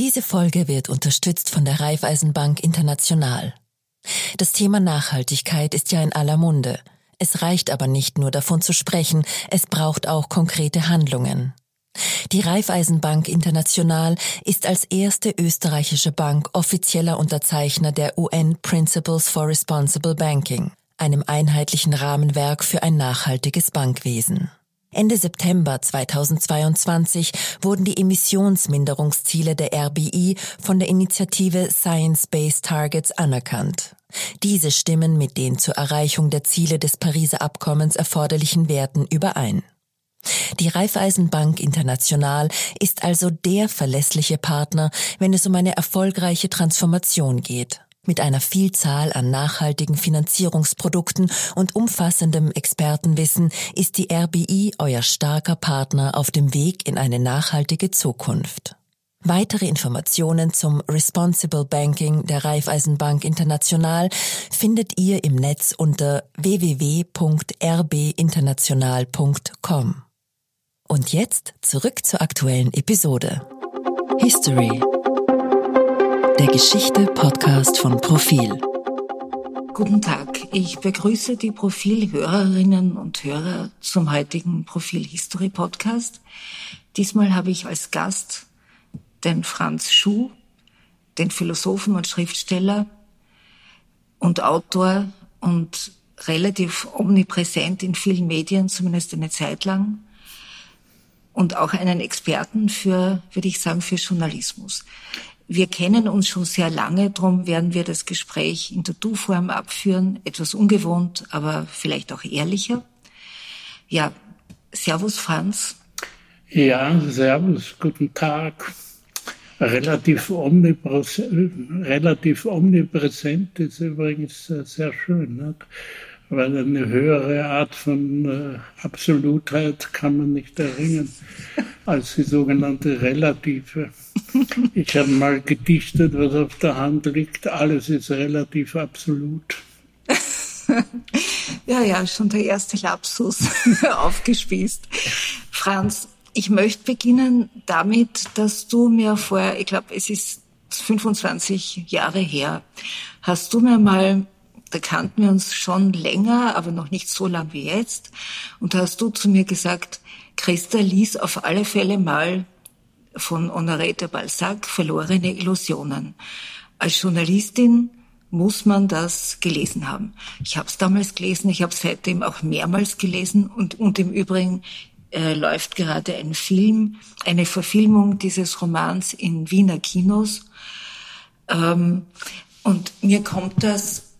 Diese Folge wird unterstützt von der Raiffeisenbank International. Das Thema Nachhaltigkeit ist ja in aller Munde. Es reicht aber nicht nur davon zu sprechen, es braucht auch konkrete Handlungen. Die Raiffeisenbank International ist als erste österreichische Bank offizieller Unterzeichner der UN Principles for Responsible Banking, einem einheitlichen Rahmenwerk für ein nachhaltiges Bankwesen. Ende September 2022 wurden die Emissionsminderungsziele der RBI von der Initiative Science-Based Targets anerkannt. Diese stimmen mit den zur Erreichung der Ziele des Pariser Abkommens erforderlichen Werten überein. Die Raiffeisenbank International ist also der verlässliche Partner, wenn es um eine erfolgreiche Transformation geht. Mit einer Vielzahl an nachhaltigen Finanzierungsprodukten und umfassendem Expertenwissen ist die RBI euer starker Partner auf dem Weg in eine nachhaltige Zukunft. Weitere Informationen zum Responsible Banking der Raiffeisenbank International findet ihr im Netz unter www.rbinternational.com. Und jetzt zurück zur aktuellen Episode. History der Geschichte-Podcast von Profil. Guten Tag, ich begrüße die Profil-Hörerinnen und Hörer zum heutigen Profil History Podcast. Diesmal habe ich als Gast den Franz Schuh, den Philosophen und Schriftsteller und Autor und relativ omnipräsent in vielen Medien, zumindest eine Zeit lang. Und auch einen Experten für, würde ich sagen, für Journalismus. Wir kennen uns schon sehr lange, darum werden wir das Gespräch in der Du-Form abführen. Etwas ungewohnt, aber vielleicht auch ehrlicher. Ja, Servus Franz. Ja, Servus, guten Tag. Relativ omnipräsent, relativ omnipräsent ist übrigens sehr schön. Nicht? weil eine höhere Art von äh, Absolutheit kann man nicht erringen als die sogenannte relative. Ich habe mal gedichtet, was auf der Hand liegt. Alles ist relativ absolut. ja, ja, schon der erste Lapsus aufgespießt. Franz, ich möchte beginnen damit, dass du mir vor, ich glaube, es ist 25 Jahre her, hast du mir mal da kannten wir uns schon länger, aber noch nicht so lang wie jetzt. Und da hast du zu mir gesagt, Christa lies auf alle Fälle mal von Honoré de Balzac Verlorene Illusionen. Als Journalistin muss man das gelesen haben. Ich habe es damals gelesen, ich habe es seitdem auch mehrmals gelesen und, und im Übrigen äh, läuft gerade ein Film, eine Verfilmung dieses Romans in Wiener Kinos. Ähm, und mir kommt das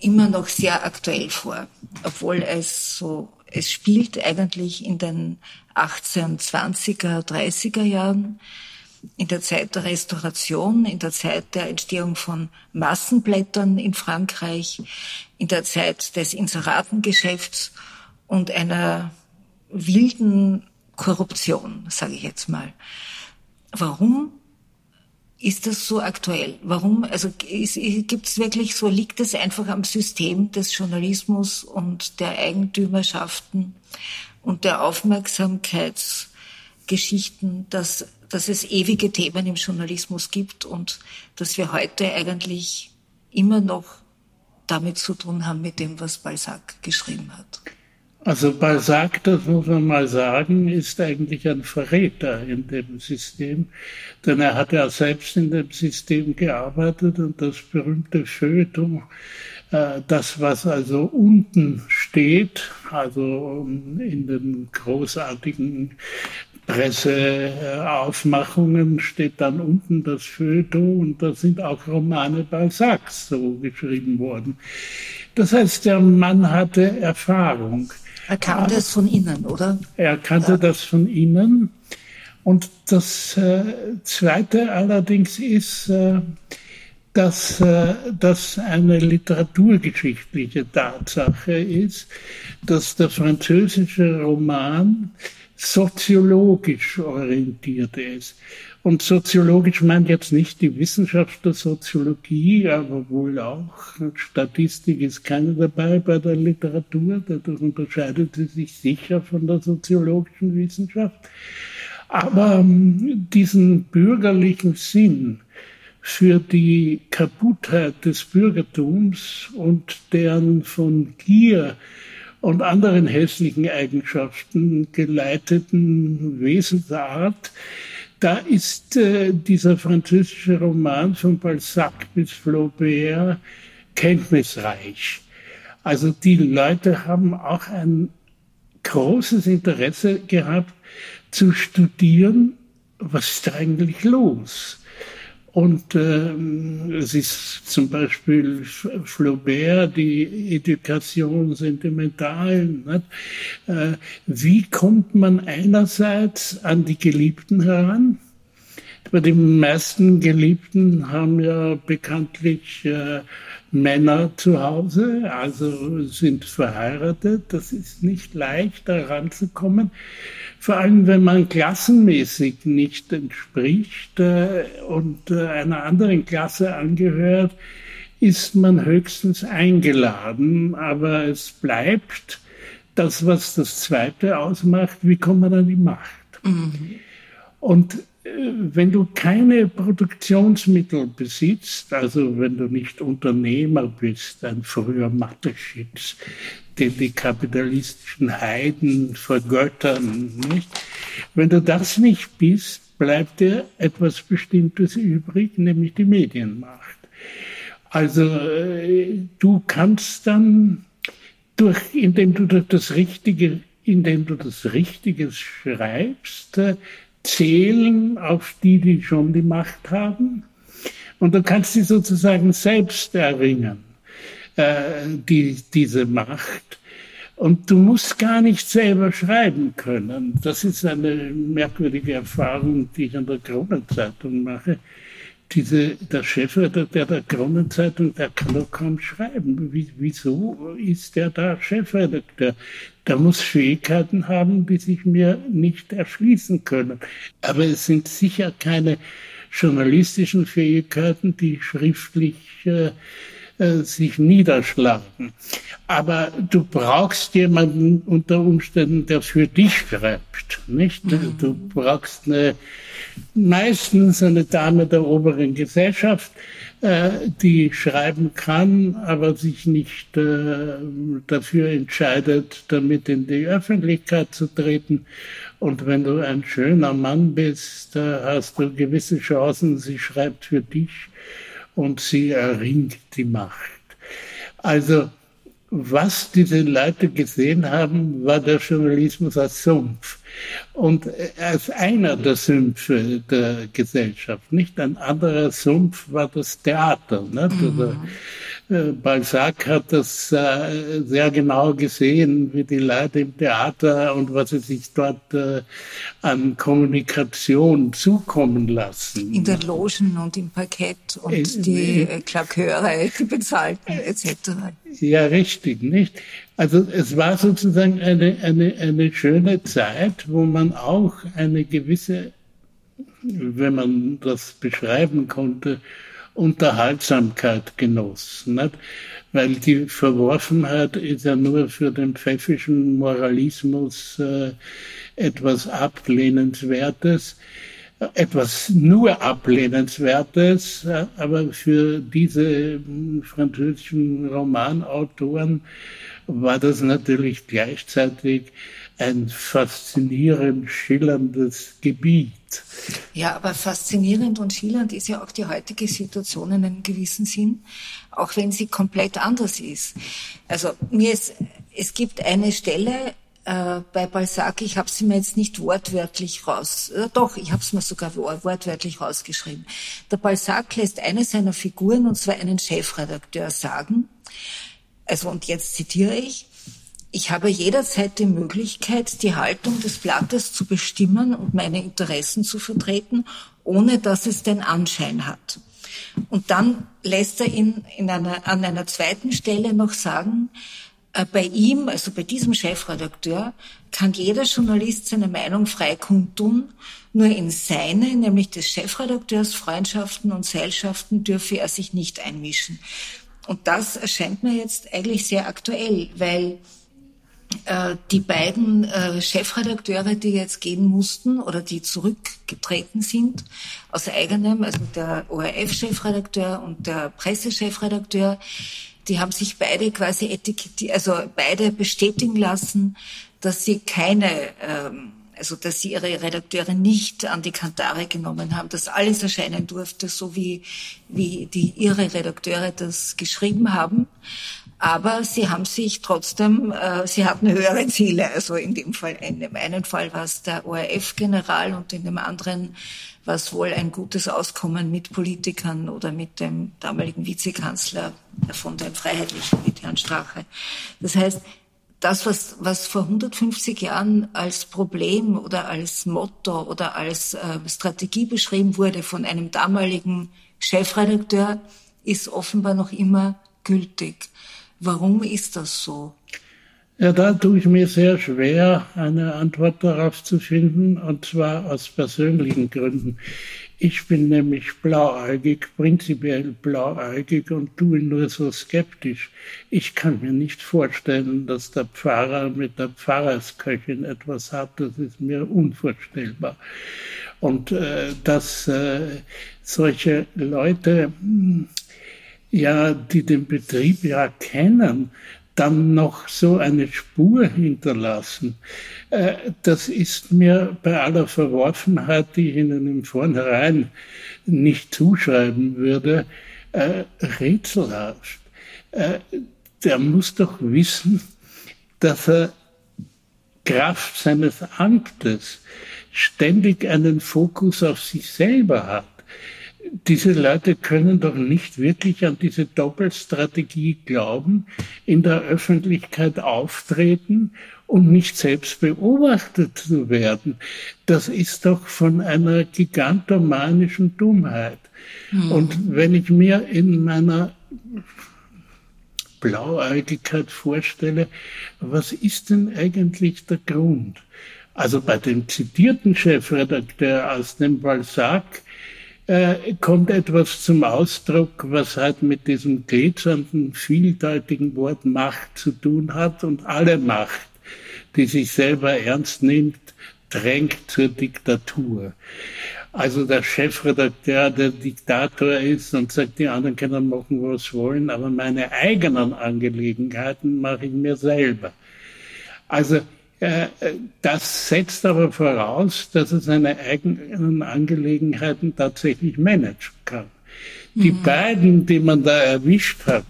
immer noch sehr aktuell vor, obwohl es so, es spielt eigentlich in den 1820er, 30er Jahren, in der Zeit der Restauration, in der Zeit der Entstehung von Massenblättern in Frankreich, in der Zeit des Inseratengeschäfts und einer wilden Korruption, sage ich jetzt mal. Warum ist das so aktuell? Warum? Also gibt es wirklich so, liegt es einfach am System des Journalismus und der Eigentümerschaften und der Aufmerksamkeitsgeschichten, dass, dass es ewige Themen im Journalismus gibt und dass wir heute eigentlich immer noch damit zu tun haben mit dem, was Balzac geschrieben hat? Also Balzac, das muss man mal sagen, ist eigentlich ein Verräter in dem System, denn er hat ja selbst in dem System gearbeitet und das berühmte Feuilleton, äh, das, was also unten steht, also in den großartigen Presseaufmachungen steht dann unten das Feuilleton und da sind auch Romane Balzacs so geschrieben worden. Das heißt, der Mann hatte Erfahrung. Er kannte es von innen, oder? Er kannte ja. das von innen. Und das äh, Zweite allerdings ist, äh, dass äh, das eine literaturgeschichtliche Tatsache ist, dass der französische Roman soziologisch orientiert ist. Und soziologisch meint jetzt nicht die Wissenschaft der Soziologie, aber wohl auch Statistik ist keine dabei bei der Literatur, dadurch unterscheidet sie sich sicher von der soziologischen Wissenschaft. Aber ähm, diesen bürgerlichen Sinn für die Kaputtheit des Bürgertums und deren von Gier und anderen hässlichen Eigenschaften geleiteten Wesensart, da ist äh, dieser französische Roman von Balzac bis Flaubert kenntnisreich. Also die Leute haben auch ein großes Interesse gehabt zu studieren, was ist da eigentlich los? Und ähm, es ist zum Beispiel Flaubert, die Education sentimental. Äh, wie kommt man einerseits an die Geliebten heran? Bei den meisten Geliebten haben ja bekanntlich äh, Männer zu Hause, also sind verheiratet. Das ist nicht leicht, da ranzukommen. Vor allem, wenn man klassenmäßig nicht entspricht äh, und äh, einer anderen Klasse angehört, ist man höchstens eingeladen, aber es bleibt das, was das Zweite ausmacht, wie kommt man an die Macht. Mhm. Und wenn du keine Produktionsmittel besitzt, also wenn du nicht Unternehmer bist, ein früher Mathe-Schitz, den die kapitalistischen Heiden vergöttern, nicht? Wenn du das nicht bist, bleibt dir etwas Bestimmtes übrig, nämlich die Medienmacht. Also äh, du kannst dann durch, indem du das Richtige, indem du das Richtige schreibst, äh, zählen auf die, die schon die Macht haben. Und du kannst sie sozusagen selbst erringen, äh, die, diese Macht. Und du musst gar nicht selber schreiben können. Das ist eine merkwürdige Erfahrung, die ich an der Kronenzeitung mache diese, der Chefredakteur der Kronenzeitung, der kann doch kaum schreiben. Wie, wieso ist der da Chefredakteur? Der muss Fähigkeiten haben, die sich mir nicht erschließen können. Aber es sind sicher keine journalistischen Fähigkeiten, die schriftlich äh, äh, sich niederschlagen. Aber du brauchst jemanden unter Umständen, der für dich schreibt, nicht? Mhm. Du brauchst eine, meistens eine Dame der oberen Gesellschaft, äh, die schreiben kann, aber sich nicht äh, dafür entscheidet, damit in die Öffentlichkeit zu treten. Und wenn du ein schöner Mann bist, hast du gewisse Chancen, sie schreibt für dich und sie erringt die Macht. Also was diese Leute gesehen haben, war der Journalismus als Sumpf. Und als einer der Sümpfe der Gesellschaft, nicht ein anderer Sumpf war das Theater. Nicht? Mhm. Äh, Balzac hat das äh, sehr genau gesehen, wie die Leute im Theater und was sie sich dort äh, an Kommunikation zukommen lassen. In den Logen und im Parkett und die Klaköre, die bezahlten etc. Ja, richtig, nicht? Also es war sozusagen eine, eine, eine schöne Zeit, wo man auch eine gewisse, wenn man das beschreiben konnte, Unterhaltsamkeit genoss. Nicht? Weil die Verworfenheit ist ja nur für den pfeffischen Moralismus äh, etwas Ablehnenswertes, etwas nur Ablehnenswertes, äh, aber für diese hm, französischen Romanautoren war das natürlich gleichzeitig ein faszinierend schillerndes Gebiet. Ja, aber faszinierend und schillernd ist ja auch die heutige Situation in einem gewissen Sinn, auch wenn sie komplett anders ist. Also mir ist, es gibt eine Stelle äh, bei Balzac, ich habe sie mir jetzt nicht wortwörtlich raus, äh, doch, ich habe es mir sogar wortwörtlich rausgeschrieben. Der Balzac lässt eine seiner Figuren, und zwar einen Chefredakteur, sagen, also und jetzt zitiere ich, ich habe jederzeit die Möglichkeit, die Haltung des Blattes zu bestimmen und meine Interessen zu vertreten, ohne dass es den Anschein hat. Und dann lässt er ihn in einer, an einer zweiten Stelle noch sagen, äh, bei ihm, also bei diesem Chefredakteur, kann jeder Journalist seine Meinung frei kundtun, nur in seine, nämlich des Chefredakteurs, Freundschaften und Seilschaften dürfe er sich nicht einmischen. Und das erscheint mir jetzt eigentlich sehr aktuell, weil die beiden äh, Chefredakteure, die jetzt gehen mussten oder die zurückgetreten sind aus eigenem, also der ORF-Chefredakteur und der Pressechefredakteur, die haben sich beide quasi etikettiert, also beide bestätigen lassen, dass sie keine ähm, also dass sie ihre Redakteure nicht an die Kantare genommen haben, dass alles erscheinen durfte, so wie, wie die ihre Redakteure das geschrieben haben. Aber sie haben sich trotzdem, äh, sie hatten höhere Ziele. Also in dem Fall, in dem einen Fall war es der ORF-General und in dem anderen war es wohl ein gutes Auskommen mit Politikern oder mit dem damaligen Vizekanzler von den Freiheitlichen, mit Herrn Strache. Das heißt, das, was, was vor 150 Jahren als Problem oder als Motto oder als äh, Strategie beschrieben wurde von einem damaligen Chefredakteur, ist offenbar noch immer gültig. Warum ist das so? Ja, da tue ich mir sehr schwer, eine Antwort darauf zu finden, und zwar aus persönlichen Gründen. Ich bin nämlich blauäugig, prinzipiell blauäugig und tue nur so skeptisch. Ich kann mir nicht vorstellen, dass der Pfarrer mit der Pfarrersköchin etwas hat. Das ist mir unvorstellbar. Und äh, dass äh, solche Leute, hm, ja, die den Betrieb ja kennen, dann noch so eine Spur hinterlassen. Äh, das ist mir bei aller Verworfenheit, die ich Ihnen im Vornherein nicht zuschreiben würde, äh, rätselhaft. Äh, der muss doch wissen, dass er Kraft seines Amtes ständig einen Fokus auf sich selber hat diese Leute können doch nicht wirklich an diese Doppelstrategie glauben, in der Öffentlichkeit auftreten und nicht selbst beobachtet zu werden. Das ist doch von einer gigantomanischen Dummheit. Mhm. Und wenn ich mir in meiner Blauäugigkeit vorstelle, was ist denn eigentlich der Grund? Also bei dem zitierten Chefredakteur aus dem Balzac äh, kommt etwas zum Ausdruck, was halt mit diesem glitzernden, vieldeutigen Wort Macht zu tun hat und alle Macht, die sich selber ernst nimmt, drängt zur Diktatur. Also der Chefredakteur, der Diktator ist und sagt, die anderen können machen, was wollen, aber meine eigenen Angelegenheiten mache ich mir selber. Also das setzt aber voraus, dass er seine eigenen Angelegenheiten tatsächlich managen kann. Die mhm. beiden, die man da erwischt hat,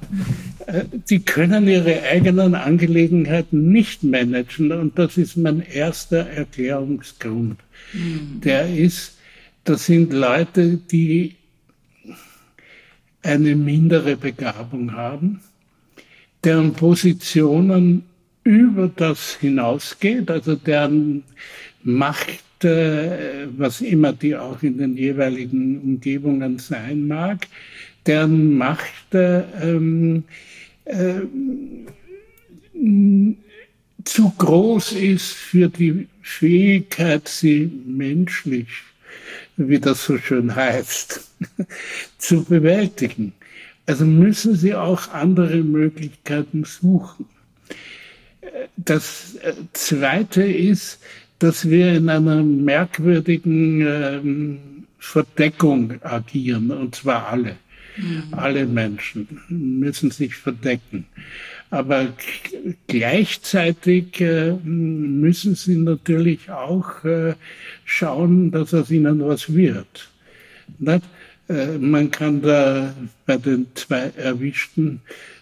äh, die können ihre eigenen Angelegenheiten nicht managen. Und das ist mein erster Erklärungsgrund. Mhm. Der ist, das sind Leute, die eine mindere Begabung haben, deren Positionen über das hinausgeht, also deren Macht, äh, was immer die auch in den jeweiligen Umgebungen sein mag, deren Macht äh, ähm, äh, zu groß ist für die Fähigkeit, sie menschlich, wie das so schön heißt, zu bewältigen. Also müssen sie auch andere Möglichkeiten suchen. Das äh, Zweite ist, dass wir in einer merkwürdigen ähm, Verdeckung agieren, und zwar alle. Mhm. Alle Menschen müssen sich verdecken. Aber gleichzeitig äh, müssen sie natürlich auch äh, schauen, dass aus ihnen was wird. Äh, man kann da bei den zwei Erwischten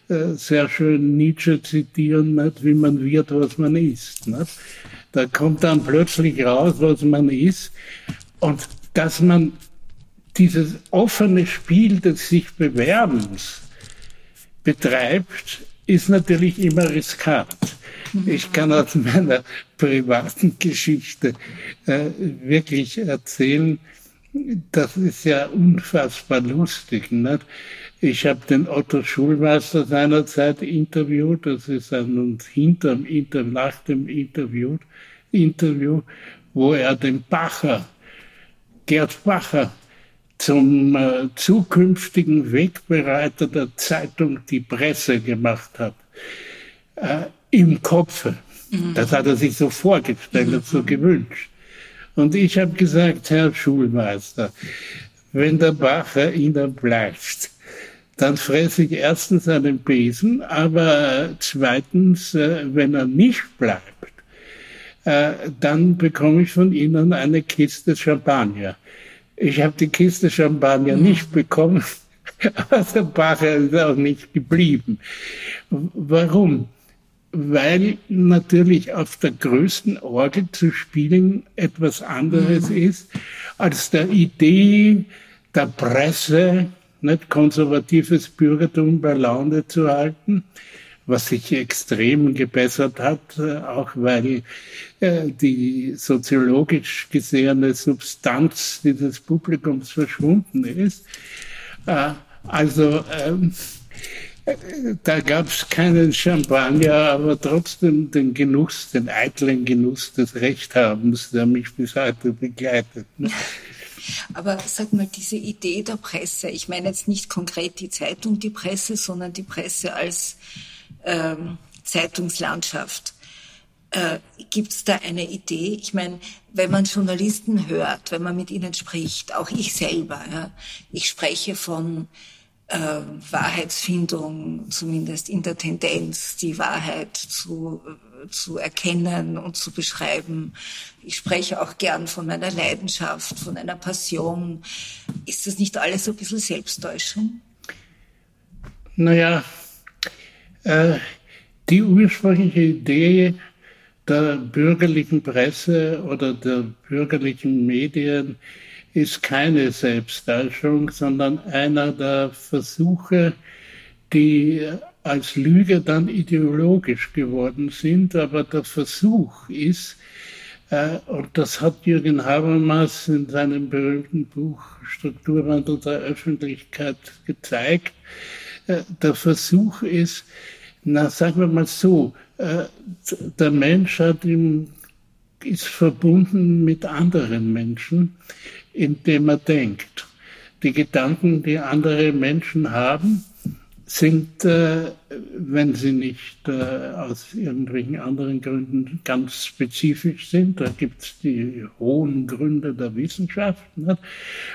äh, sehr schön Nietzsche zitieren, nicht? wie man wird, was man ist. Nicht? Da kommt dann plötzlich raus, was man ist. Und dass man dieses offene Spiel des sich Bewerbens betreibt, ist natürlich immer riskant. Ich kann aus meiner privaten Geschichte äh, wirklich erzählen, das ist ja unfassbar lustig. Nicht? Ich habe den Otto Schulmeister seinerzeit interviewt, das ist ein hinterm Inter, nach dem Interview, Interview, wo er den Bacher, Gerd Bacher, zum äh, zukünftigen Wegbereiter der Zeitung Die Presse gemacht hat. Äh, Im Kopfe. Mhm. Das hat er sich so vorgestellt und so gewünscht. Und ich habe gesagt, Herr Schulmeister, wenn der Bacher Ihnen bleibt, dann fresse ich erstens einen Besen, aber zweitens, äh, wenn er nicht bleibt, äh, dann bekomme ich von Ihnen eine Kiste Champagner. Ich habe die Kiste Champagner mhm. nicht bekommen, aber der Bacher ist auch nicht geblieben. Warum? Weil natürlich auf der größten Orgel zu spielen etwas anderes mhm. ist als der Idee der Presse, nicht konservatives Bürgertum bei Laune zu halten, was sich extrem gebessert hat, äh, auch weil äh, die soziologisch gesehene Substanz dieses Publikums verschwunden ist. Äh, also ähm, da gab es keinen Champagner, aber trotzdem den Genuss, den eitlen Genuss des Rechthabens, der mich bis heute begleitet. Ne? Aber sag mal, diese Idee der Presse, ich meine jetzt nicht konkret die Zeitung, die Presse, sondern die Presse als ähm, Zeitungslandschaft. Äh, Gibt es da eine Idee? Ich meine, wenn man Journalisten hört, wenn man mit ihnen spricht, auch ich selber, ja, ich spreche von äh, Wahrheitsfindung, zumindest in der Tendenz, die Wahrheit zu, äh, zu erkennen und zu beschreiben. Ich spreche auch gern von meiner Leidenschaft, von einer Passion. Ist das nicht alles so ein bisschen Selbsttäuschung? Naja, äh, die ursprüngliche Idee der bürgerlichen Presse oder der bürgerlichen Medien ist keine Selbsttäuschung, sondern einer der Versuche, die als Lüge dann ideologisch geworden sind. Aber der Versuch ist, äh, und das hat Jürgen Habermas in seinem berühmten Buch Strukturwandel der Öffentlichkeit gezeigt, äh, der Versuch ist, na sagen wir mal so, äh, der Mensch hat im, ist verbunden mit anderen Menschen indem er denkt. Die Gedanken, die andere Menschen haben, sind, äh, wenn sie nicht äh, aus irgendwelchen anderen Gründen ganz spezifisch sind, da gibt es die hohen Gründe der Wissenschaft, ne?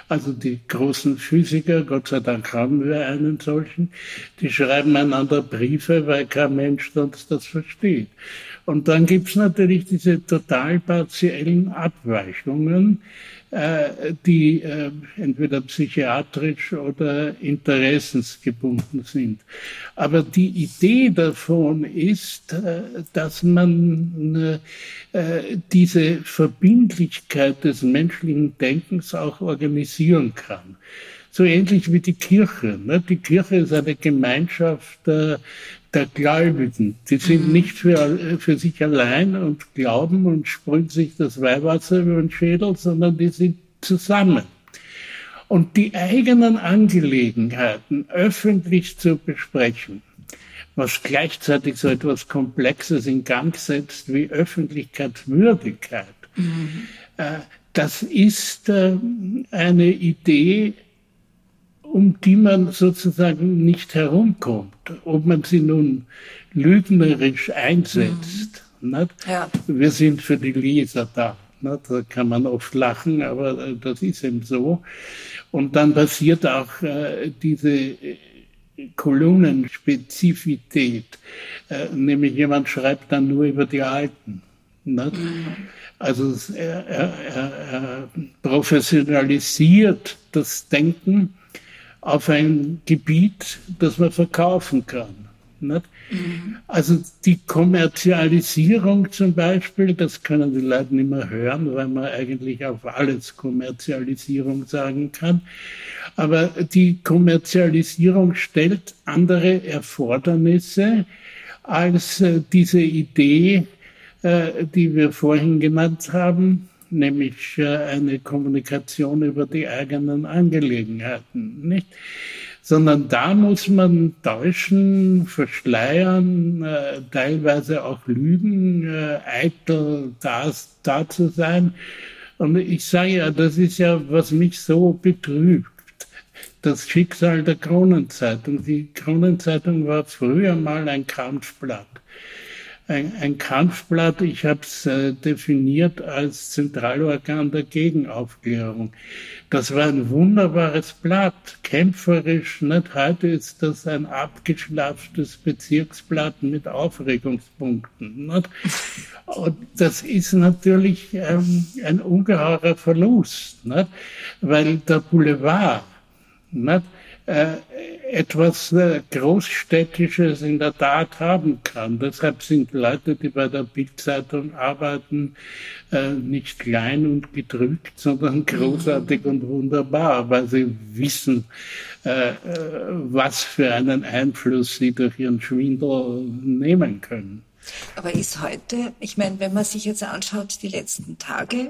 also die großen Physiker, Gott sei Dank haben wir einen solchen, die schreiben einander Briefe, weil kein Mensch sonst das versteht. Und dann gibt es natürlich diese total partiellen Abweichungen, die äh, entweder psychiatrisch oder interessensgebunden sind. Aber die Idee davon ist, äh, dass man diese Verbindlichkeit des menschlichen Denkens auch organisieren kann so ähnlich wie die Kirche. Die Kirche ist eine Gemeinschaft der Gläubigen. Die sind mhm. nicht für, für sich allein und glauben und sprühen sich das Weihwasser über den Schädel, sondern die sind zusammen. Und die eigenen Angelegenheiten öffentlich zu besprechen, was gleichzeitig so etwas Komplexes in Gang setzt wie Öffentlichkeitswürdigkeit, mhm. äh, das ist äh, eine Idee, um die man sozusagen nicht herumkommt. Ob man sie nun lügnerisch einsetzt. Mhm. Ja. Wir sind für die Leser da. Nicht? Da kann man oft lachen, aber äh, das ist eben so. Und dann passiert auch äh, diese äh, Kolumnenspezifität, äh, nämlich jemand schreibt dann nur über die Alten. Nicht? Mhm. Also er, er, er professionalisiert das Denken auf ein Gebiet, das man verkaufen kann. Nicht? Mhm. Also die Kommerzialisierung zum Beispiel, das können die Leute nicht mehr hören, weil man eigentlich auf alles Kommerzialisierung sagen kann. Aber die Kommerzialisierung stellt andere Erfordernisse als äh, diese Idee, äh, die wir vorhin genannt haben, nämlich eine Kommunikation über die eigenen Angelegenheiten, nicht? Sondern da muss man täuschen, verschleiern, äh, teilweise auch lügen, äh, eitel da, da zu sein. Und ich sage ja, das ist ja, was mich so betrübt. Das Schicksal der Kronenzeitung. Die Kronenzeitung war früher mal ein Kampfblatt ein, ein Kampfblatt, ich habe es äh, definiert als Zentralorgan der Gegenaufklärung. Das war ein wunderbares Blatt, kämpferisch. Nicht? Heute ist das ein abgeschlaftes Bezirksblatt mit Aufregungspunkten. Nicht? Und das ist natürlich ähm, ein ungeheurer Verlust, nicht? weil der Boulevard nicht? Äh, etwas äh, Großstädtisches in der Tat haben kann. Deshalb sind Leute, die bei der Bildzeitung arbeiten, äh, nicht klein und gedrückt, sondern großartig und wunderbar, weil sie wissen, was für einen Einfluss sie durch ihren Schwindel nehmen können. Aber ist heute, ich meine, wenn man sich jetzt anschaut, die letzten Tage,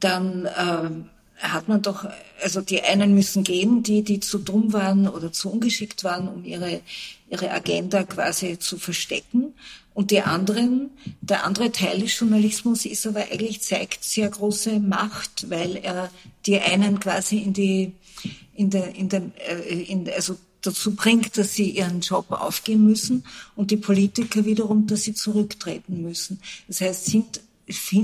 dann ähm, hat man doch, also die einen müssen gehen, die, die zu dumm waren oder zu ungeschickt waren, um ihre, ihre Agenda quasi zu verstecken. Und die anderen, der andere Teil des Journalismus ist aber eigentlich zeigt sehr große Macht, weil er die einen quasi in die, in der, in der, äh, in, also dazu bringt, dass sie ihren Job aufgeben müssen und die Politiker wiederum, dass sie zurücktreten müssen. Das heißt, sind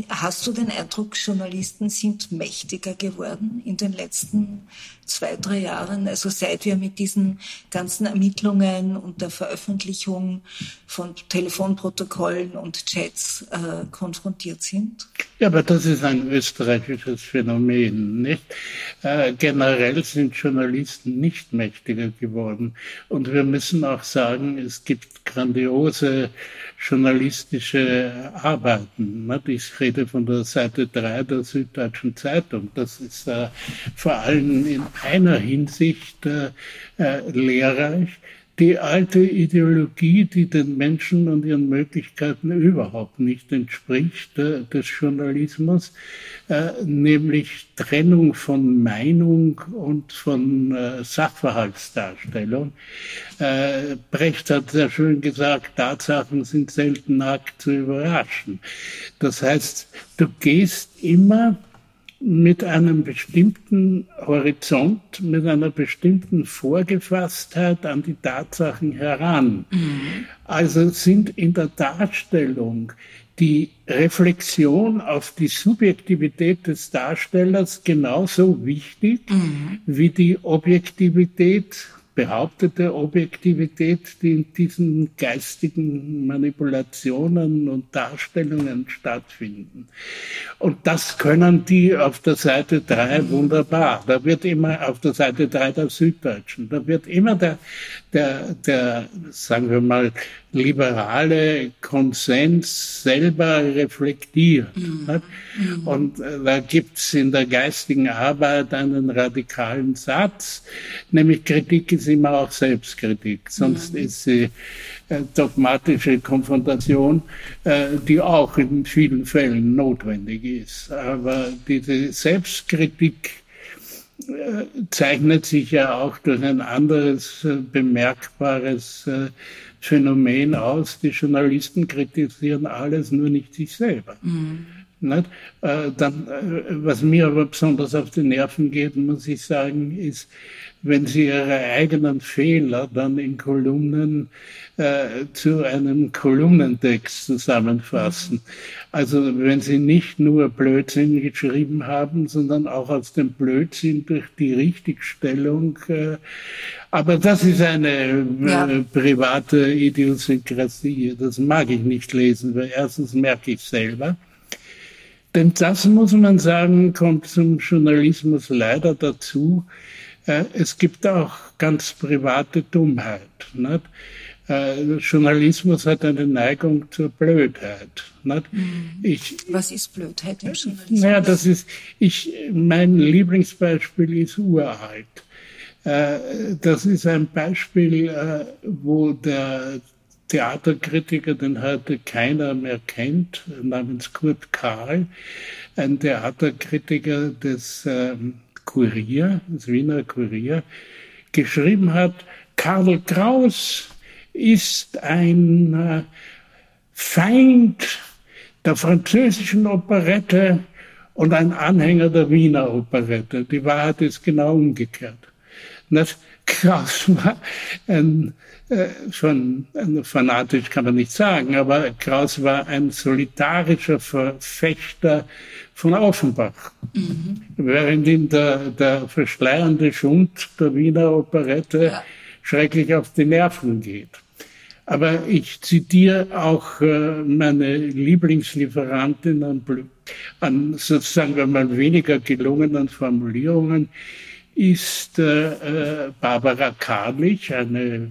Hast du den Eindruck, Journalisten sind mächtiger geworden in den letzten zwei, drei Jahren? Also seit wir mit diesen ganzen Ermittlungen und der Veröffentlichung von Telefonprotokollen und Chats äh, konfrontiert sind? Ja, aber das ist ein österreichisches Phänomen, nicht? Äh, generell sind Journalisten nicht mächtiger geworden. Und wir müssen auch sagen, es gibt grandiose journalistische Arbeiten. Ich rede von der Seite 3 der Süddeutschen Zeitung. Das ist äh, vor allem in einer Hinsicht äh, äh, lehrreich die alte Ideologie, die den Menschen und ihren Möglichkeiten überhaupt nicht entspricht, äh, des Journalismus, äh, nämlich Trennung von Meinung und von äh, Sachverhaltsdarstellung. Brecht hat sehr schön gesagt, Tatsachen sind selten nackt zu überraschen. Das heißt, du gehst immer mit einem bestimmten Horizont, mit einer bestimmten Vorgefasstheit an die Tatsachen heran. Mhm. Also sind in der Darstellung die Reflexion auf die Subjektivität des Darstellers genauso wichtig mhm. wie die Objektivität behauptete Objektivität, die in diesen geistigen Manipulationen und Darstellungen stattfinden. Und das können die auf der Seite 3 wunderbar. Da wird immer auf der Seite 3 der Süddeutschen, da wird immer der, der, der, sagen wir mal, liberale Konsens selber reflektiert. Mhm. mhm. Und äh, da gibt's in der geistigen Arbeit einen radikalen Satz, nämlich Kritik ist immer auch Selbstkritik, sonst mhm. ist sie äh, dogmatische Konfrontation, äh, die auch in vielen Fällen notwendig ist. Aber diese Selbstkritik zeichnet sich ja auch durch ein anderes äh, bemerkbares äh, Phänomen aus. Die Journalisten kritisieren alles, nur nicht sich selber. Mhm. Nicht? Dann, was mir aber besonders auf die Nerven geht, muss ich sagen, ist, wenn sie ihre eigenen Fehler dann in Kolumnen äh, zu einem Kolumnentext zusammenfassen. Also wenn sie nicht nur Blödsinn geschrieben haben, sondern auch aus dem Blödsinn durch die Richtigstellung. Äh, aber das ist eine ja. äh, private Idiosynkrasie. Das mag ich nicht lesen, weil erstens merke ich selber. Denn das muss man sagen, kommt zum Journalismus leider dazu. Äh, es gibt auch ganz private Dummheit. Nicht? Äh, Journalismus hat eine Neigung zur Blödheit. Mhm. Ich, Was ist Blödheit im Journalismus? Naja, das ist, ich, mein Lieblingsbeispiel ist uralt. Äh, das ist ein Beispiel, wo der Theaterkritiker, den heute keiner mehr kennt, namens Kurt Karl, ein Theaterkritiker des ähm, Kurier, das Wiener Kurier, geschrieben hat, Karl Kraus ist ein äh, Feind der französischen Operette und ein Anhänger der Wiener Operette. Die Wahrheit ist genau umgekehrt. Kraus war ein, schon ein, fanatisch kann man nicht sagen, aber Kraus war ein solitarischer Verfechter von Offenbach. Mhm. Während ihm der, der verschleiernde Schund der Wiener Operette ja. schrecklich auf die Nerven geht. Aber ich zitiere auch äh, meine Lieblingslieferantin an, an sozusagen wenn man weniger gelungenen Formulierungen, ist äh, äh, Barbara Karlich, eine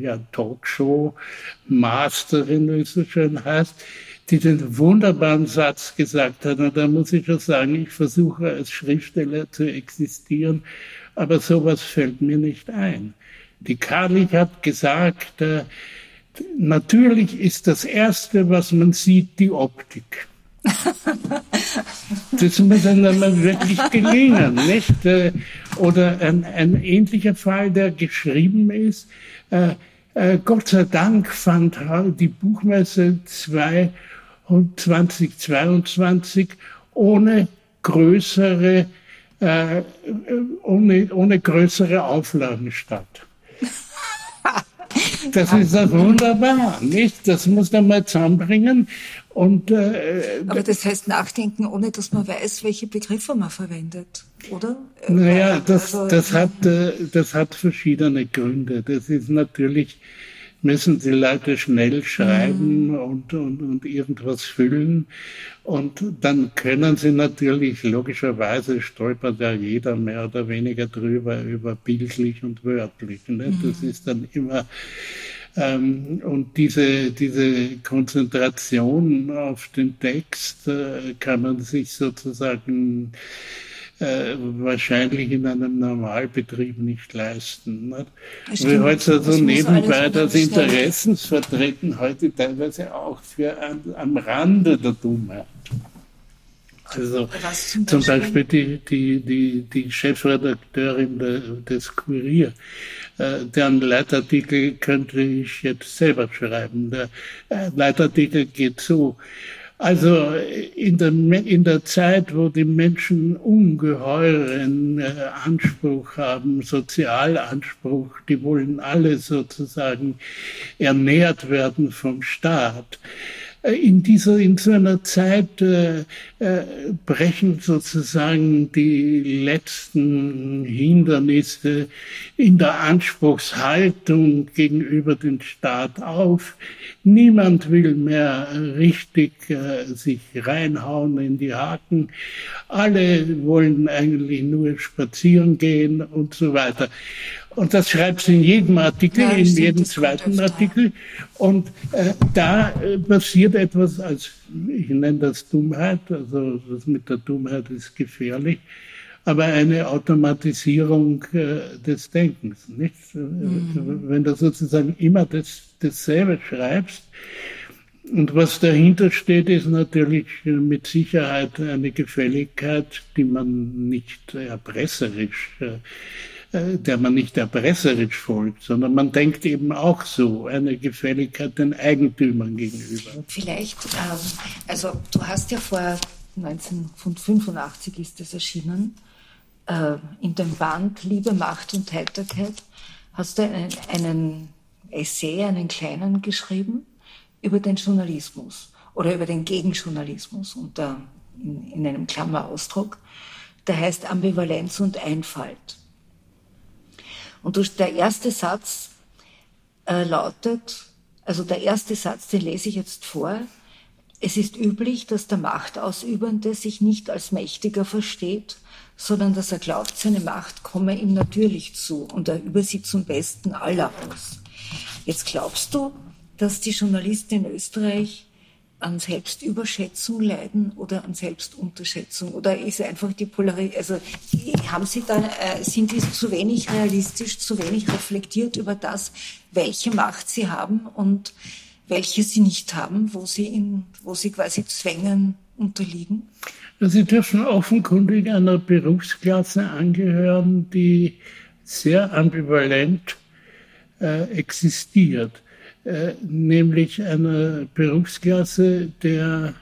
ja, Talkshow-Masterin, wie es so schön heißt, die den wunderbaren Satz gesagt hat. Und da muss ich schon sagen, ich versuche als Schriftsteller zu existieren, aber sowas fällt mir nicht ein. Die Karlich hat gesagt, äh, natürlich ist das Erste, was man sieht, die Optik. das muss einem wirklich gelingen, nicht? Äh, oder ein, ein ähnlicher Fall, der geschrieben ist, Gott sei Dank fand die Buchmesse 2022 ohne größere, äh, ohne, ohne größere Auflagen statt. Das ist doch wunderbar, nicht? Das muss man mal zusammenbringen. Und, äh, Aber das heißt nachdenken, ohne dass man weiß, welche Begriffe man verwendet, oder? Naja, das, also, das, hat, äh, das hat verschiedene Gründe. Das ist natürlich müssen die Leute schnell schreiben mhm. und, und, und irgendwas füllen. Und dann können sie natürlich, logischerweise stolpert ja jeder mehr oder weniger drüber, über bildlich und wörtlich. Ne? Mhm. Das ist dann immer, ähm, und diese, diese Konzentration auf den Text äh, kann man sich sozusagen äh, wahrscheinlich in einem Normalbetrieb nicht leisten. Wir heute also nebenbei das Interessensvertreten heute teilweise auch für an, am Rande der Dummheit. Also zum, zum Beispiel, die, die, die, die Chefredakteurin de, des Kurier, deren Leitartikel könnte ich jetzt selber schreiben. Der äh, Leitartikel geht so, also in der, in der Zeit, wo die Menschen ungeheuren äh, Anspruch haben, Sozialanspruch, die wollen alle sozusagen ernährt werden vom Staat. Äh, in dieser, in so einer Zeit äh, äh, brechen sozusagen die letzten Hindernisse in der Anspruchshaltung gegenüber dem Staat auf. Niemand will mehr richtig äh, sich reinhauen in die Haken. Alle wollen eigentlich nur spazieren gehen und so weiter. Und das schreibt sie in jedem Artikel, ja, in jedem zweiten Artikel. Und äh, da äh, passiert etwas, als ich nenne das Dummheit, also das mit der Dummheit ist gefährlich, aber eine Automatisierung äh, des Denkens. Nicht? Mhm. Wenn du sozusagen immer das, dasselbe schreibst, und was dahinter steht, ist natürlich mit Sicherheit eine Gefälligkeit, die man nicht erpresserisch äh, äh, der man nicht erpresserisch folgt, sondern man denkt eben auch so, eine Gefälligkeit den Eigentümern gegenüber. Vielleicht, ähm, also du hast ja vor 1985 ist es erschienen, äh, in dem Band Liebe, Macht und Heiterkeit, hast du einen, einen Essay, einen kleinen geschrieben über den Journalismus oder über den Gegenjournalismus unter, in, in einem Klammerausdruck. Der heißt Ambivalenz und Einfalt. Und der erste Satz äh, lautet, also der erste Satz, den lese ich jetzt vor. Es ist üblich, dass der Machtausübende sich nicht als Mächtiger versteht, sondern dass er glaubt, seine Macht komme ihm natürlich zu und er über sie zum Besten aller aus. Jetzt glaubst du, dass die Journalisten in Österreich an Selbstüberschätzung leiden oder an Selbstunterschätzung? Oder ist einfach die Polarität, also haben Sie da, äh, sind die zu wenig realistisch, zu wenig reflektiert über das, welche Macht sie haben und welche sie nicht haben, wo sie in, wo sie quasi Zwängen unterliegen? Sie dürfen offenkundig einer Berufsklasse angehören, die sehr ambivalent äh, existiert. Äh, nämlich einer Berufsklasse der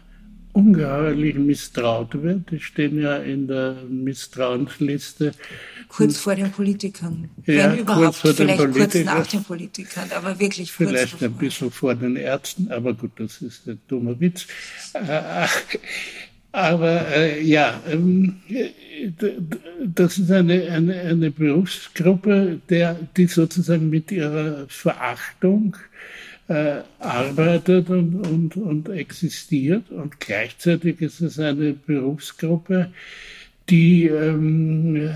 ungeheuerlich misstraut wird. Die stehen ja in der Misstrauensliste. Kurz vor den Politikern. Ja, Wenn überhaupt, kurz vor den vielleicht kurz Politikern. nach den Politikern, aber wirklich kurz Vielleicht davor. ein bisschen vor den Ärzten, aber gut, das ist ein dummer Witz. Äh, Aber äh, ja, ähm, das ist eine, eine, eine Berufsgruppe, der, die sozusagen mit ihrer Verachtung äh, arbeitet und, und, und existiert. Und gleichzeitig ist es eine Berufsgruppe, die ähm,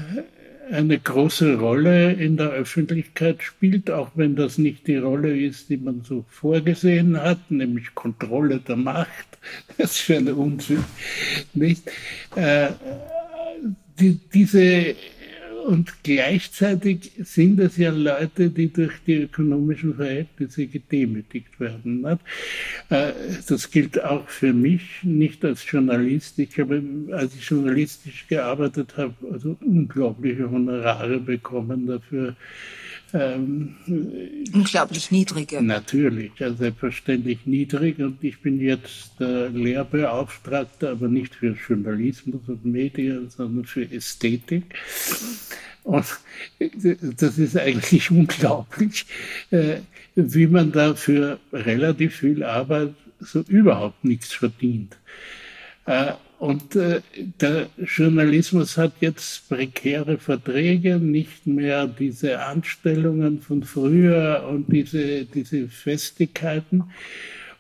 eine große Rolle in der Öffentlichkeit spielt, auch wenn das nicht die Rolle ist, die man so vorgesehen hat, nämlich Kontrolle der Macht. Das ist für eine Unsinn, nicht? Äh, die, diese und gleichzeitig sind es ja Leute, die durch die ökonomischen Verhältnisse gedemütigt werden. Äh, Das gilt auch für mich, nicht als Journalist. Ich habe, als ich journalistisch gearbeitet habe, also unglaubliche Honorare bekommen dafür. Ähm, Unglaublich niedrige. Natürlich, selbstverständlich niedrig und ich bin jetzt der Lehrbeauftragte, aber nicht für Journalismus und Medien, sondern für Ästhetik. Und das ist eigentlich unglaublich, äh, wie man da für relativ viel Arbeit so überhaupt nichts verdient. Äh, Und äh, der Journalismus hat jetzt prekäre Verträge, nicht mehr diese Anstellungen von früher und diese, diese Festigkeiten.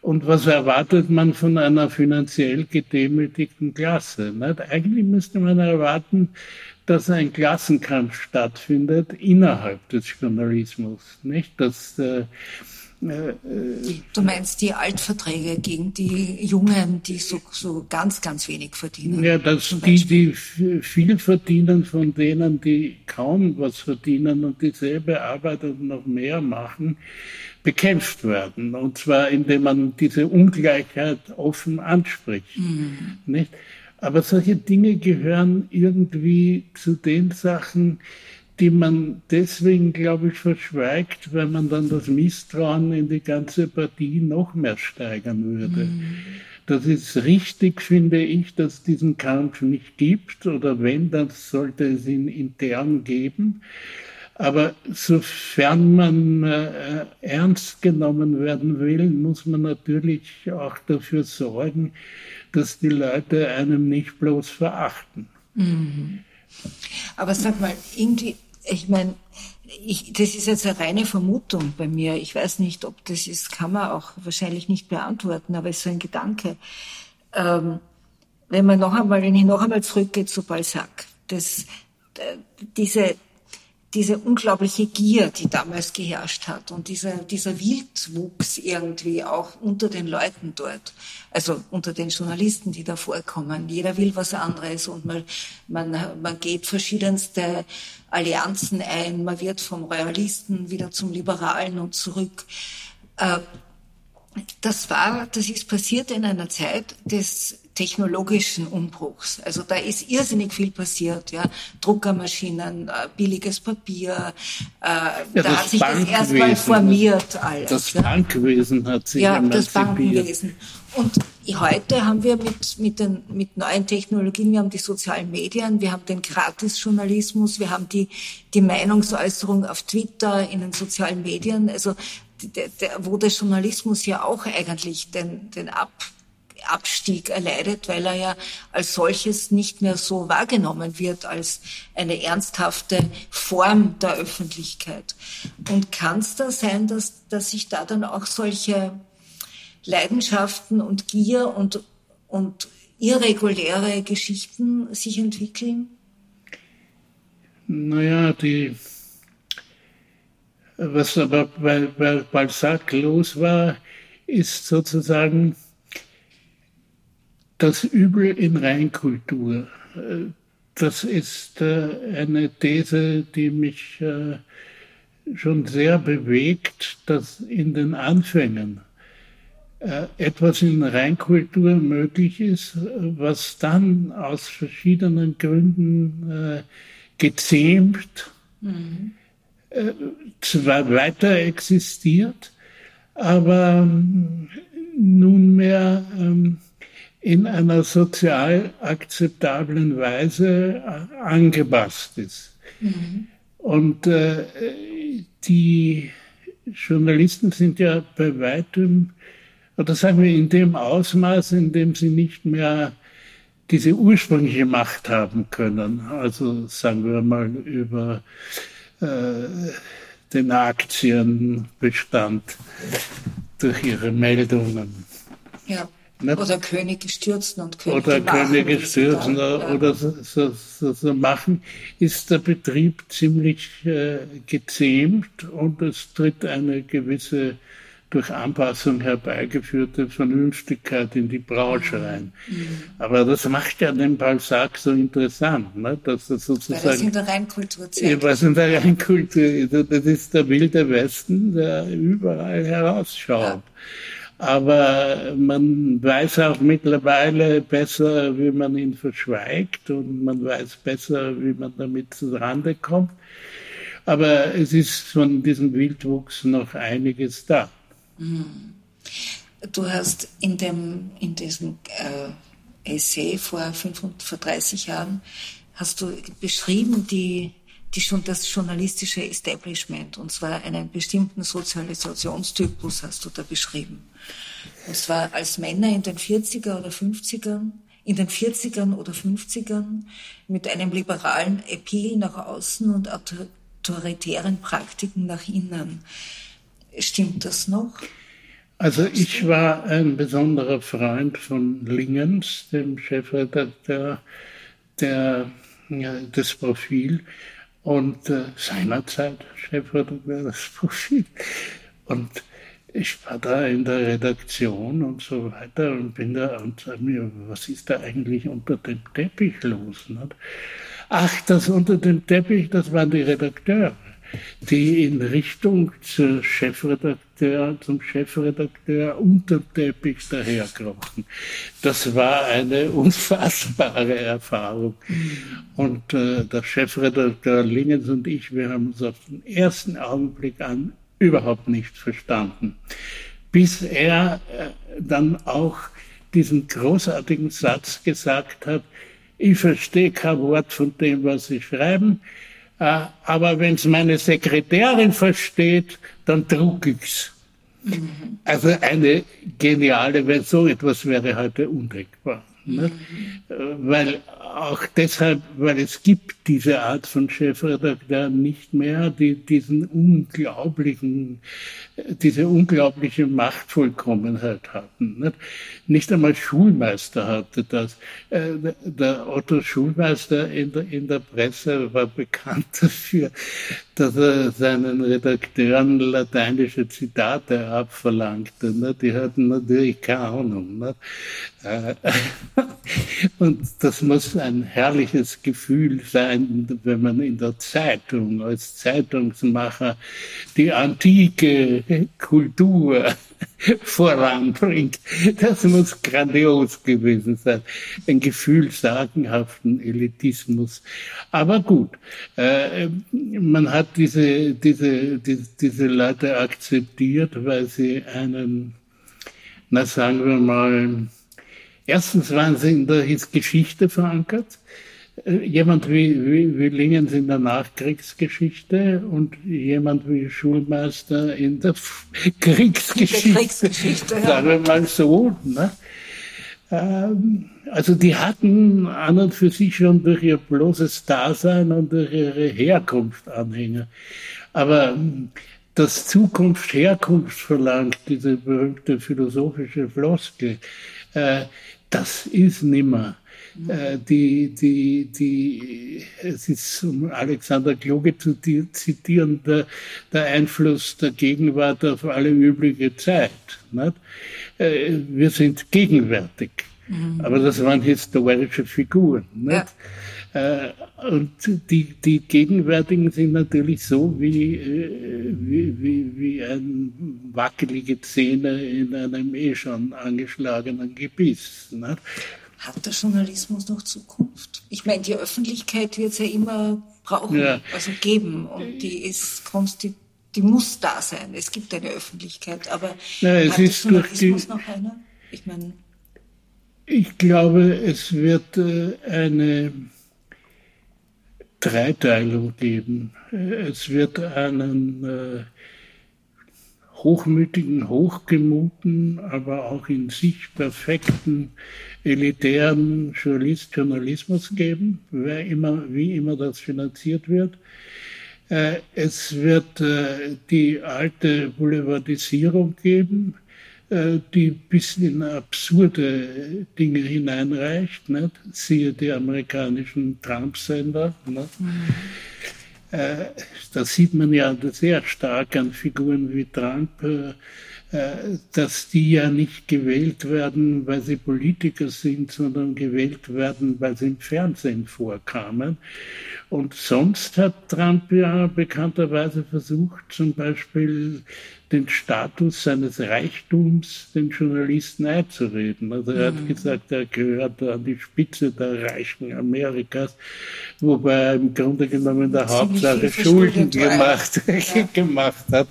Und was erwartet man von einer finanziell gedemütigten Klasse? Nicht? Eigentlich müsste man erwarten, dass ein Klassenkampf stattfindet innerhalb des Journalismus. Nicht? Dass, äh, Du meinst die Altverträge gegen die Jungen, die so, so ganz, ganz wenig verdienen? Ja, dass die, die viel verdienen von denen, die kaum was verdienen und dieselbe Arbeit und noch mehr machen, bekämpft werden. Und zwar indem man diese Ungleichheit offen anspricht. Nicht? Aber solche Dinge gehören irgendwie zu den Sachen, die man deswegen, glaube ich, verschweigt, weil man dann das Misstrauen in die ganze Partie noch mehr steigern würde. Das ist richtig, finde ich, dass es diesen Kampf nicht gibt oder wenn, dann sollte es ihn intern geben. Aber sofern man äh, ernst genommen werden will, muss man natürlich auch dafür sorgen, dass die Leute einem nicht bloß verachten. Aber sag mal, irgendwie, ich meine, ich, das ist jetzt eine reine Vermutung bei mir. Ich weiß nicht, ob das ist, kann man auch wahrscheinlich nicht beantworten, aber es ist so ein Gedanke. Ähm, wenn man noch einmal, wenn ich noch einmal zurückgehe zu Balzac, das, äh, diese, diese unglaubliche Gier, die damals geherrscht hat und dieser, dieser Wildwuchs irgendwie auch unter den Leuten dort, also unter den Journalisten, die da vorkommen. Jeder will was anderes und man, man, man geht verschiedenste Allianzen ein, man wird vom Royalisten wieder zum Liberalen und zurück. Äh, das war, das ist passiert in einer Zeit des technologischen Umbruchs. Also da ist irrsinnig viel passiert, ja. Druckermaschinen, äh, billiges Papier, äh, da das hat sich das erstmal Bankwesen, formiert alles. Das ja. Bankwesen hat sich Ja, das. Bankenwesen. Und heute haben wir mit, mit, den, mit neuen Technologien, wir haben die sozialen Medien, wir haben den Gratisjournalismus, wir haben die, die Meinungsäußerung auf Twitter, in den sozialen Medien, also der, der, wo der Journalismus ja auch eigentlich den, den Ab, Abstieg erleidet, weil er ja als solches nicht mehr so wahrgenommen wird als eine ernsthafte Form der Öffentlichkeit. Und kann es da sein, dass, dass sich da dann auch solche Leidenschaften und Gier und, und irreguläre Geschichten sich entwickeln? Naja, die, was aber bei, bei Balzac los war, ist sozusagen das Übel in Reinkultur. Das ist äh, eine These, die mich äh, schon sehr bewegt, dass in den Anfängen etwas in Reinkultur möglich ist, äh, was dann aus verschiedenen Gründen äh, gezähmt, äh, zwar weiter existiert, aber ähm, nunmehr ähm, in einer sozial akzeptablen Weise angepasst ist. Mhm. Und äh, die Journalisten sind ja bei weitem, oder sagen wir in dem Ausmaß, in dem sie nicht mehr diese ursprüngliche Macht haben können. Also sagen wir mal über äh, den Aktienbestand durch ihre Meldungen. Ja. Oder Könige stürzen und Könige Oder Könige stürzen oder, oder so, so, so, so, machen, ist der Betrieb ziemlich äh, gezähmt und es tritt eine gewisse durch Anpassung herbeigeführte Vernünftigkeit in die Branche rein. Mhm. Aber das macht ja den Balzac so interessant, ne? dass das sozusagen. Weil das in der Reinkultur zeigt. Was in der Reinkultur, das ist der wilde Westen, der überall herausschaut. Ja. Aber man weiß auch mittlerweile besser, wie man ihn verschweigt und man weiß besser, wie man damit zurande kommt. Aber es ist von diesem Wildwuchs noch einiges da. Mhm. Du hast in, dem, in diesem äh, Essay vor, 35, vor 30 Jahren hast du beschrieben die, die schon das journalistische Establishment und zwar einen bestimmten Sozialisationstypus hast du da beschrieben. Und zwar als Männer in den 40er oder 50ern, in den 40ern oder 50ern mit einem liberalen Appeal nach außen und autoritären Praktiken nach innen. Stimmt das noch? Also ich war ein besonderer Freund von Lingens, dem Chefredakteur der, ja, des Profil und äh, seinerzeit Chefredakteur des Profil. Und ich war da in der Redaktion und so weiter und bin da und sag mir, was ist da eigentlich unter dem Teppich los? Ach, das unter dem Teppich, das waren die Redakteure die in Richtung zur Chefredakteur, zum Chefredakteur unter Teppich daherkrochen. Das war eine unfassbare Erfahrung. Und äh, der Chefredakteur Lingens und ich, wir haben uns auf den ersten Augenblick an überhaupt nicht verstanden. Bis er äh, dann auch diesen großartigen Satz gesagt hat, ich verstehe kein Wort von dem, was Sie schreiben, aber wenn es meine Sekretärin versteht, dann druck ich's. Mhm. Also eine geniale, wenn so etwas wäre heute undenkbar. Ne? Weil auch deshalb, weil es gibt diese Art von Chefredakteur nicht mehr, die diesen unglaublichen, diese unglaubliche Machtvollkommenheit hatten. Nicht, nicht einmal Schulmeister hatte das. Äh, der Otto Schulmeister in der, in der Presse war bekannt dafür, dass er seinen Redakteuren lateinische Zitate abverlangte. Ne? Die hatten natürlich keine Ahnung. Ne? Äh, und das muss ein herrliches Gefühl sein, wenn man in der Zeitung als Zeitungsmacher die antike Kultur voranbringt. Das muss grandios gewesen sein. Ein Gefühl sagenhaften Elitismus. Aber gut, äh, man hat diese, diese, diese, Leute akzeptiert, weil sie einen, na sagen wir mal, erstens waren sie in der Geschichte verankert jemand wie, wie, wie Lingens in der Nachkriegsgeschichte und jemand wie Schulmeister in der Kriegsgeschichte. Der Kriegsgeschichte ja. Sagen wir mal so. Ne? Ähm, also die hatten an und für sich schon durch ihr bloßes Dasein und durch ihre Herkunft Anhänger. Aber ähm, dass Zukunft Herkunft verlangt, diese berühmte philosophische Floskel, äh, das ist nimmer. Äh, die, die, die, es ist, um Alexander Kluge zu zitieren, der, der Einfluss der Gegenwart auf alle übliche Zeit. Nicht? Äh, wir sind gegenwärtig, mhm. aber das waren historische Figuren. Nicht? Ja. Äh, und die, die Gegenwärtigen sind natürlich so wie, wie, wie, wie eine wackelige Zähne in einem eh schon angeschlagenen Gebiss. Nicht? Hat der Journalismus noch Zukunft? Ich meine, die Öffentlichkeit wird es ja immer brauchen, ja. also geben. Und die ist konstant, die muss da sein. Es gibt eine Öffentlichkeit, aber ja, es ist der Journalismus noch eine? Ich meine. ich glaube, es wird äh, eine Dreiteilung geben. Es wird einen äh, hochmütigen, hochgemuten, aber auch in sich perfekten, elitären Journalist, Journalismus geben, wer immer, wie immer das finanziert wird. Äh, es wird äh, die alte Boulevardisierung geben, äh, die bis in absurde Dinge hineinreicht. Nicht? Siehe die amerikanischen Trump-Sender. Mhm. Äh, da sieht man ja sehr stark an Figuren wie Trump, äh, dass die ja nicht gewählt werden, weil sie Politiker sind, sondern gewählt werden, weil sie im Fernsehen vorkamen. Und sonst hat Trump ja bekannterweise versucht, zum Beispiel den Status seines Reichtums den Journalisten einzureden. Also er hat mhm. gesagt, er gehört an die Spitze der Reichen Amerikas, wobei er im Grunde genommen der Hauptsache Schulden gemacht, ja. gemacht hat.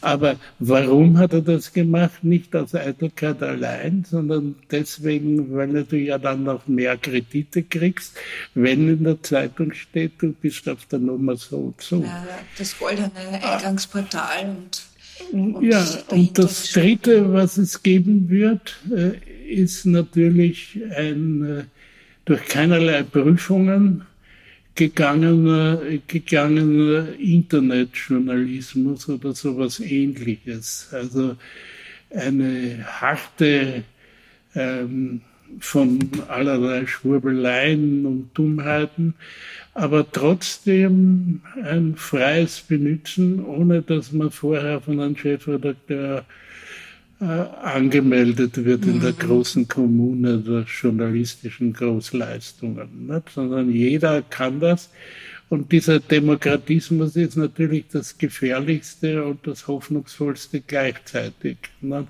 Aber warum hat er das gemacht? Nicht aus Eitelkeit allein, sondern deswegen, weil du ja dann noch mehr Kredite kriegst, wenn in der Zeitung steht, du bist auf der Nummer so und so. Ja, das goldene Eingangsportal und ja, und das Dritte, was es geben wird, äh, ist natürlich ein äh, durch keinerlei Prüfungen gegangener, gegangener Internetjournalismus oder sowas ähnliches. Also eine harte ähm, von allerlei Schwurbeleien und Dummheiten, aber trotzdem ein freies Benutzen, ohne dass man vorher von einem Chefredakteur äh, angemeldet wird in der mhm. großen Kommune der journalistischen Großleistungen, nicht? sondern jeder kann das. Und dieser Demokratismus ist natürlich das Gefährlichste und das Hoffnungsvollste gleichzeitig. Nicht?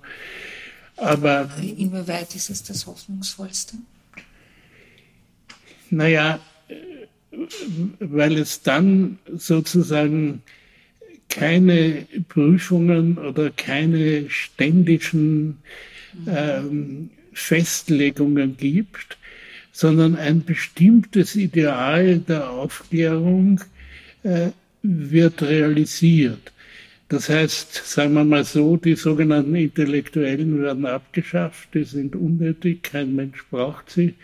Aber inwieweit ist es das Hoffnungsvollste? Naja, weil es dann sozusagen keine Prüfungen oder keine ständigen ähm, Festlegungen gibt, sondern ein bestimmtes Ideal der Aufklärung äh, wird realisiert. Das heißt, sagen wir mal so, die sogenannten Intellektuellen werden abgeschafft, die sind unnötig, kein Mensch braucht sie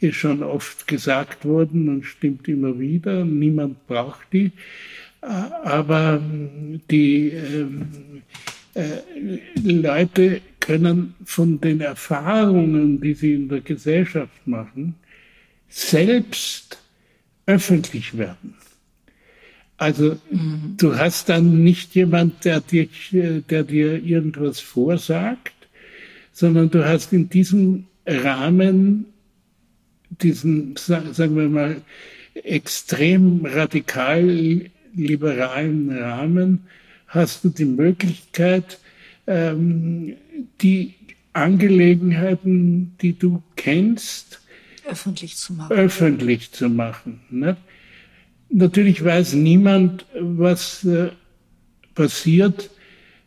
ist schon oft gesagt worden und stimmt immer wieder. Niemand braucht die. Äh, aber die ähm, äh, Leute können von den Erfahrungen, die sie in der Gesellschaft machen, selbst öffentlich werden. Also mhm. du hast dann nicht jemand, der, dich, der dir irgendwas vorsagt, sondern du hast in diesem Rahmen diesen, sagen wir mal, extrem radikal liberalen Rahmen hast du die Möglichkeit, ähm, die Angelegenheiten, die du kennst, öffentlich zu machen. Öffentlich zu machen ne? Natürlich weiß niemand, was äh, passiert,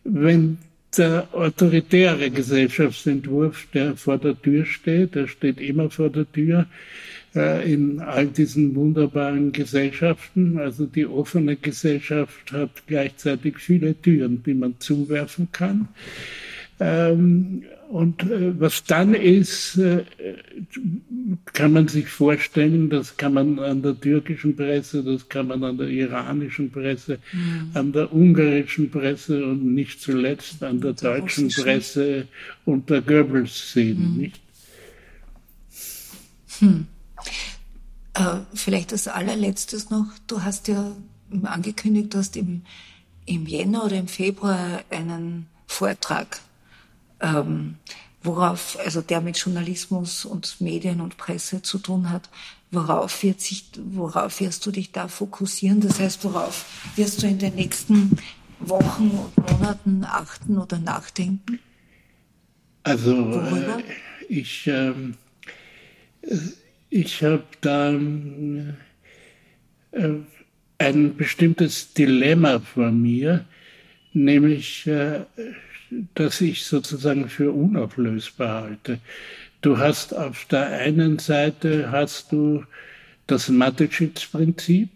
wenn der autoritäre Gesellschaftsentwurf, der vor der Tür steht, der steht immer vor der Tür äh, in all diesen wunderbaren Gesellschaften. Also die offene Gesellschaft hat gleichzeitig viele Türen, die man zuwerfen kann. Ähm, und äh, was dann ist, äh, kann man sich vorstellen, das kann man an der türkischen Presse, das kann man an der iranischen Presse, mhm. an der ungarischen Presse und nicht zuletzt an der deutschen Presse unter Goebbels sehen. Mhm. Nicht? Hm. Äh, vielleicht als allerletztes noch, du hast ja angekündigt, du hast im, im Jänner oder im Februar einen Vortrag ähm, worauf, also der mit Journalismus und Medien und Presse zu tun hat, worauf wird sich, worauf wirst du dich da fokussieren? Das heißt, worauf wirst du in den nächsten Wochen und Monaten achten oder nachdenken? Also äh, ich, äh, ich habe da äh, ein bestimmtes Dilemma vor mir, nämlich äh, das ich sozusagen für unauflösbar halte. Du hast auf der einen Seite hast du das Mateschitz-Prinzip.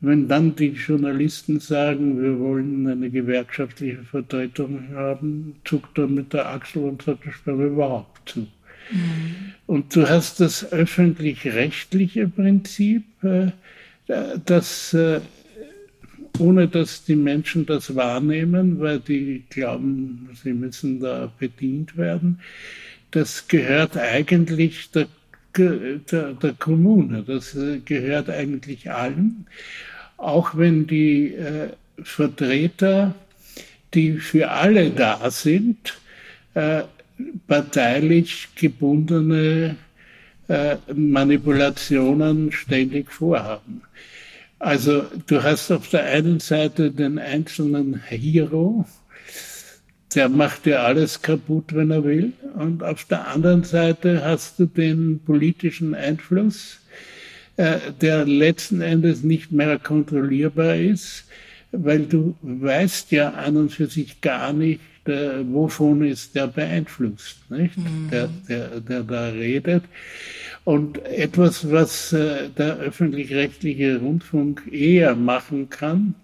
Wenn dann die Journalisten sagen, wir wollen eine gewerkschaftliche Vertretung haben, zuckt er mit der Achsel und sagt, das sperren wir überhaupt zu. Mhm. Und du hast das öffentlich-rechtliche Prinzip, äh, das äh, ohne dass die Menschen das wahrnehmen, weil die glauben, sie müssen da bedient werden. Das gehört eigentlich der, der, der Kommune, das äh, gehört eigentlich allen, auch wenn die äh, Vertreter, die für alle da sind, äh, parteilich gebundene äh, Manipulationen ständig vorhaben. Also du hast auf der einen Seite den einzelnen Hero, der macht dir alles kaputt, wenn er will. Und auf der anderen Seite hast du den politischen Einfluss, äh, der letzten Endes nicht mehr kontrollierbar ist, weil du weißt ja an und für sich gar nicht, äh, wovon ist der beeinflusst, nicht? Mhm. Der, der, der da redet. Und etwas, was äh, der öffentlich-rechtliche Rundfunk eher machen kann,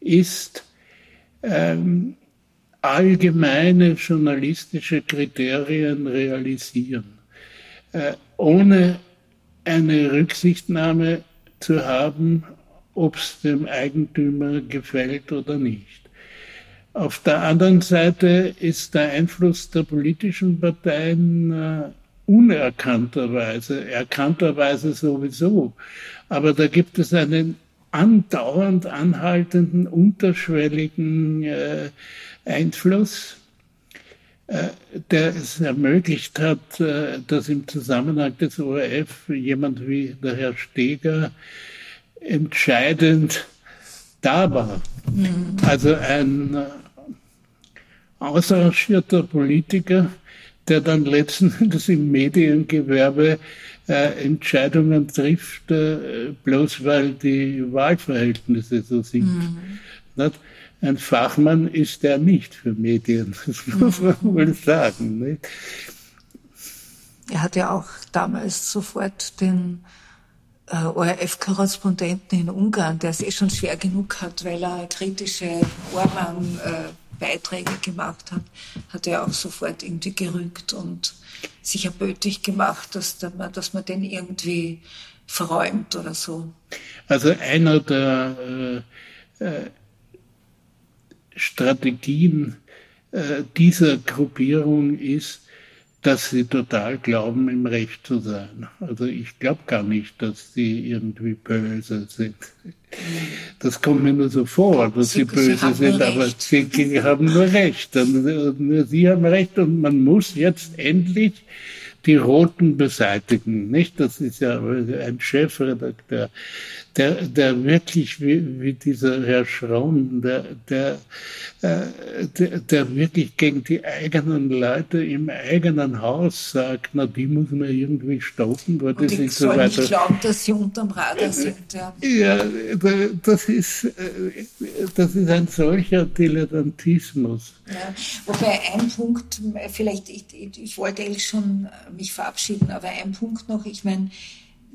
ist ähm, allgemeine journalistische Kriterien realisieren, äh, ohne eine Rücksichtnahme zu haben, ob es dem Eigentümer gefällt oder nicht. Auf der anderen Seite ist der Einfluss der politischen Parteien äh, unerkannterweise, erkannterweise sowieso. Aber da gibt es einen andauernd anhaltenden, unterschwelligen äh, Einfluss, äh, der es ermöglicht hat, äh, dass im Zusammenhang des ORF jemand wie der Herr Steger entscheidend da war. Mhm. Also ein äh, ausarrangierter Politiker, der dann letzten Endes im Mediengewerbe äh, Entscheidungen trifft, äh, bloß weil die Wahlverhältnisse so sind. Mhm. Ein Fachmann ist er nicht für Medien, das muss man mhm. wohl sagen. Nicht? Er hat ja auch damals sofort den äh, ORF-Korrespondenten in Ungarn, der es eh schon schwer genug hat, weil er kritische Orban äh, Beiträge gemacht hat, hat er auch sofort irgendwie gerügt und sich erbötig gemacht, dass, man, dass man den irgendwie verräumt oder so. Also einer der äh, äh, Strategien äh, dieser Gruppierung ist, dass sie total glauben, im Recht zu sein. Also ich glaube gar nicht, dass sie irgendwie böse sind. Das kommt mir nur so vor, dass sie, sie böse sind, aber sie, sie, haben nur Recht. Nur sie haben Recht und man muss jetzt endlich die Roten beseitigen. Nicht? Das ist ja ein Chefredakteur, der, der wirklich wie, wie dieser Herr Schraum, der, der, äh, der, der wirklich gegen die eigenen Leute im eigenen Haus sagt, na, die muss man irgendwie stoppen, weil das ist so weiter. nicht glauben, dass sie unterm Radar sind. Ja, ja das ist, äh, das ist ein solcher Dilettantismus. Ja, wobei ein Punkt, vielleicht, ich, ich wollte eigentlich schon mich verabschieden, aber ein Punkt noch, ich meine,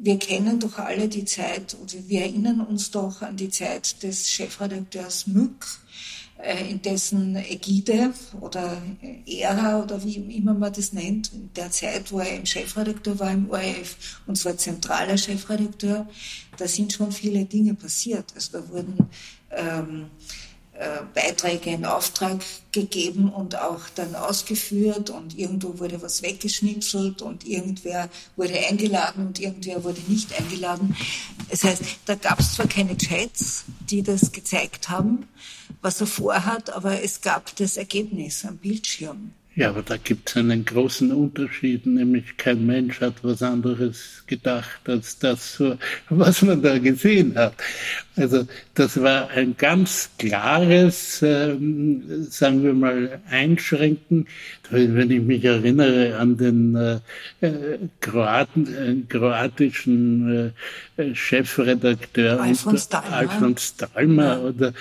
wir kennen doch alle die Zeit, oder wir erinnern uns doch an die Zeit des Chefredakteurs Mück, äh, in dessen Ägide oder Ära oder wie immer man das nennt, in der Zeit, wo er im Chefredakteur war im ORF, und zwar zentraler Chefredakteur, da sind schon viele Dinge passiert. Also da wurden ähm, äh, Beiträge in Auftrag gegeben und auch dann ausgeführt und irgendwo wurde was weggeschnipselt und irgendwer wurde eingeladen und irgendwer wurde nicht eingeladen. Das heißt, da gab es zwar keine Chats, die das gezeigt haben, was er vorhat, aber es gab das Ergebnis am Bildschirm. Ja, aber da gibt es einen großen Unterschied, nämlich kein Mensch hat was anderes gedacht als das, was man da gesehen hat. Also das war ein ganz klares, ähm, sagen wir mal, Einschränken. Wenn ich mich erinnere an den äh, Kroaten, äh, kroatischen äh, Chefredakteur Alfons Dalma, Alfons Dalma ja. oder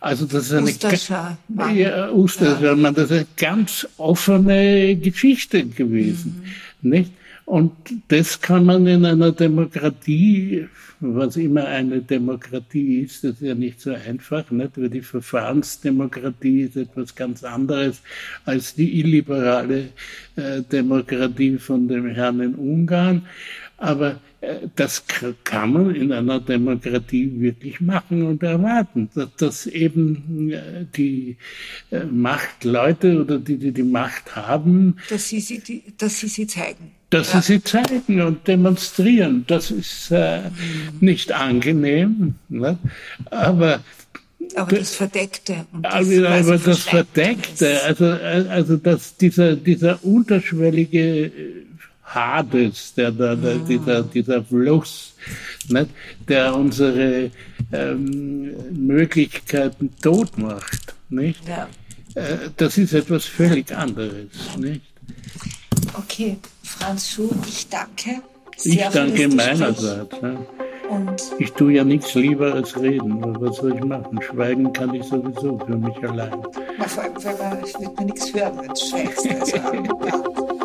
also das ist eine Ustascha, ja, Ustascha, ja. man das ist ganz offen offene Geschichte gewesen, mhm. nicht? Und das kann man in einer Demokratie, was immer eine Demokratie ist, das ist ja nicht so einfach, nicht? Weil die Verfahrensdemokratie ist etwas ganz anderes als die illiberale äh, Demokratie von dem Herrn in Ungarn. Aber äh, das kann man in einer Demokratie wirklich machen und erwarten, dass, dass eben äh, die äh, Machtleute oder die, die die Macht haben, dass sie sie, dass sie, sie zeigen. Dass ja. sie sie zeigen und demonstrieren. Das ist äh, mhm. nicht angenehm, ne? aber aber das Verdeckte. Das aber, aber das Verdeckte, also, also dass dieser, dieser unterschwellige Hades, der, der, der ah. dieser, dieser Fluss, nicht, der unsere ähm, Möglichkeiten tot macht. Nicht? Ja. Äh, das ist etwas völlig anderes. Nicht? Okay, Franz Schuh, ich danke. Sehr ich danke meinerseits. Ja. Ich tue ja nichts lieber als reden. Was soll ich machen? Schweigen kann ich sowieso für mich allein. Na, vor allem, weil man, ich will mir nichts hören, wenn du schweigst. Also.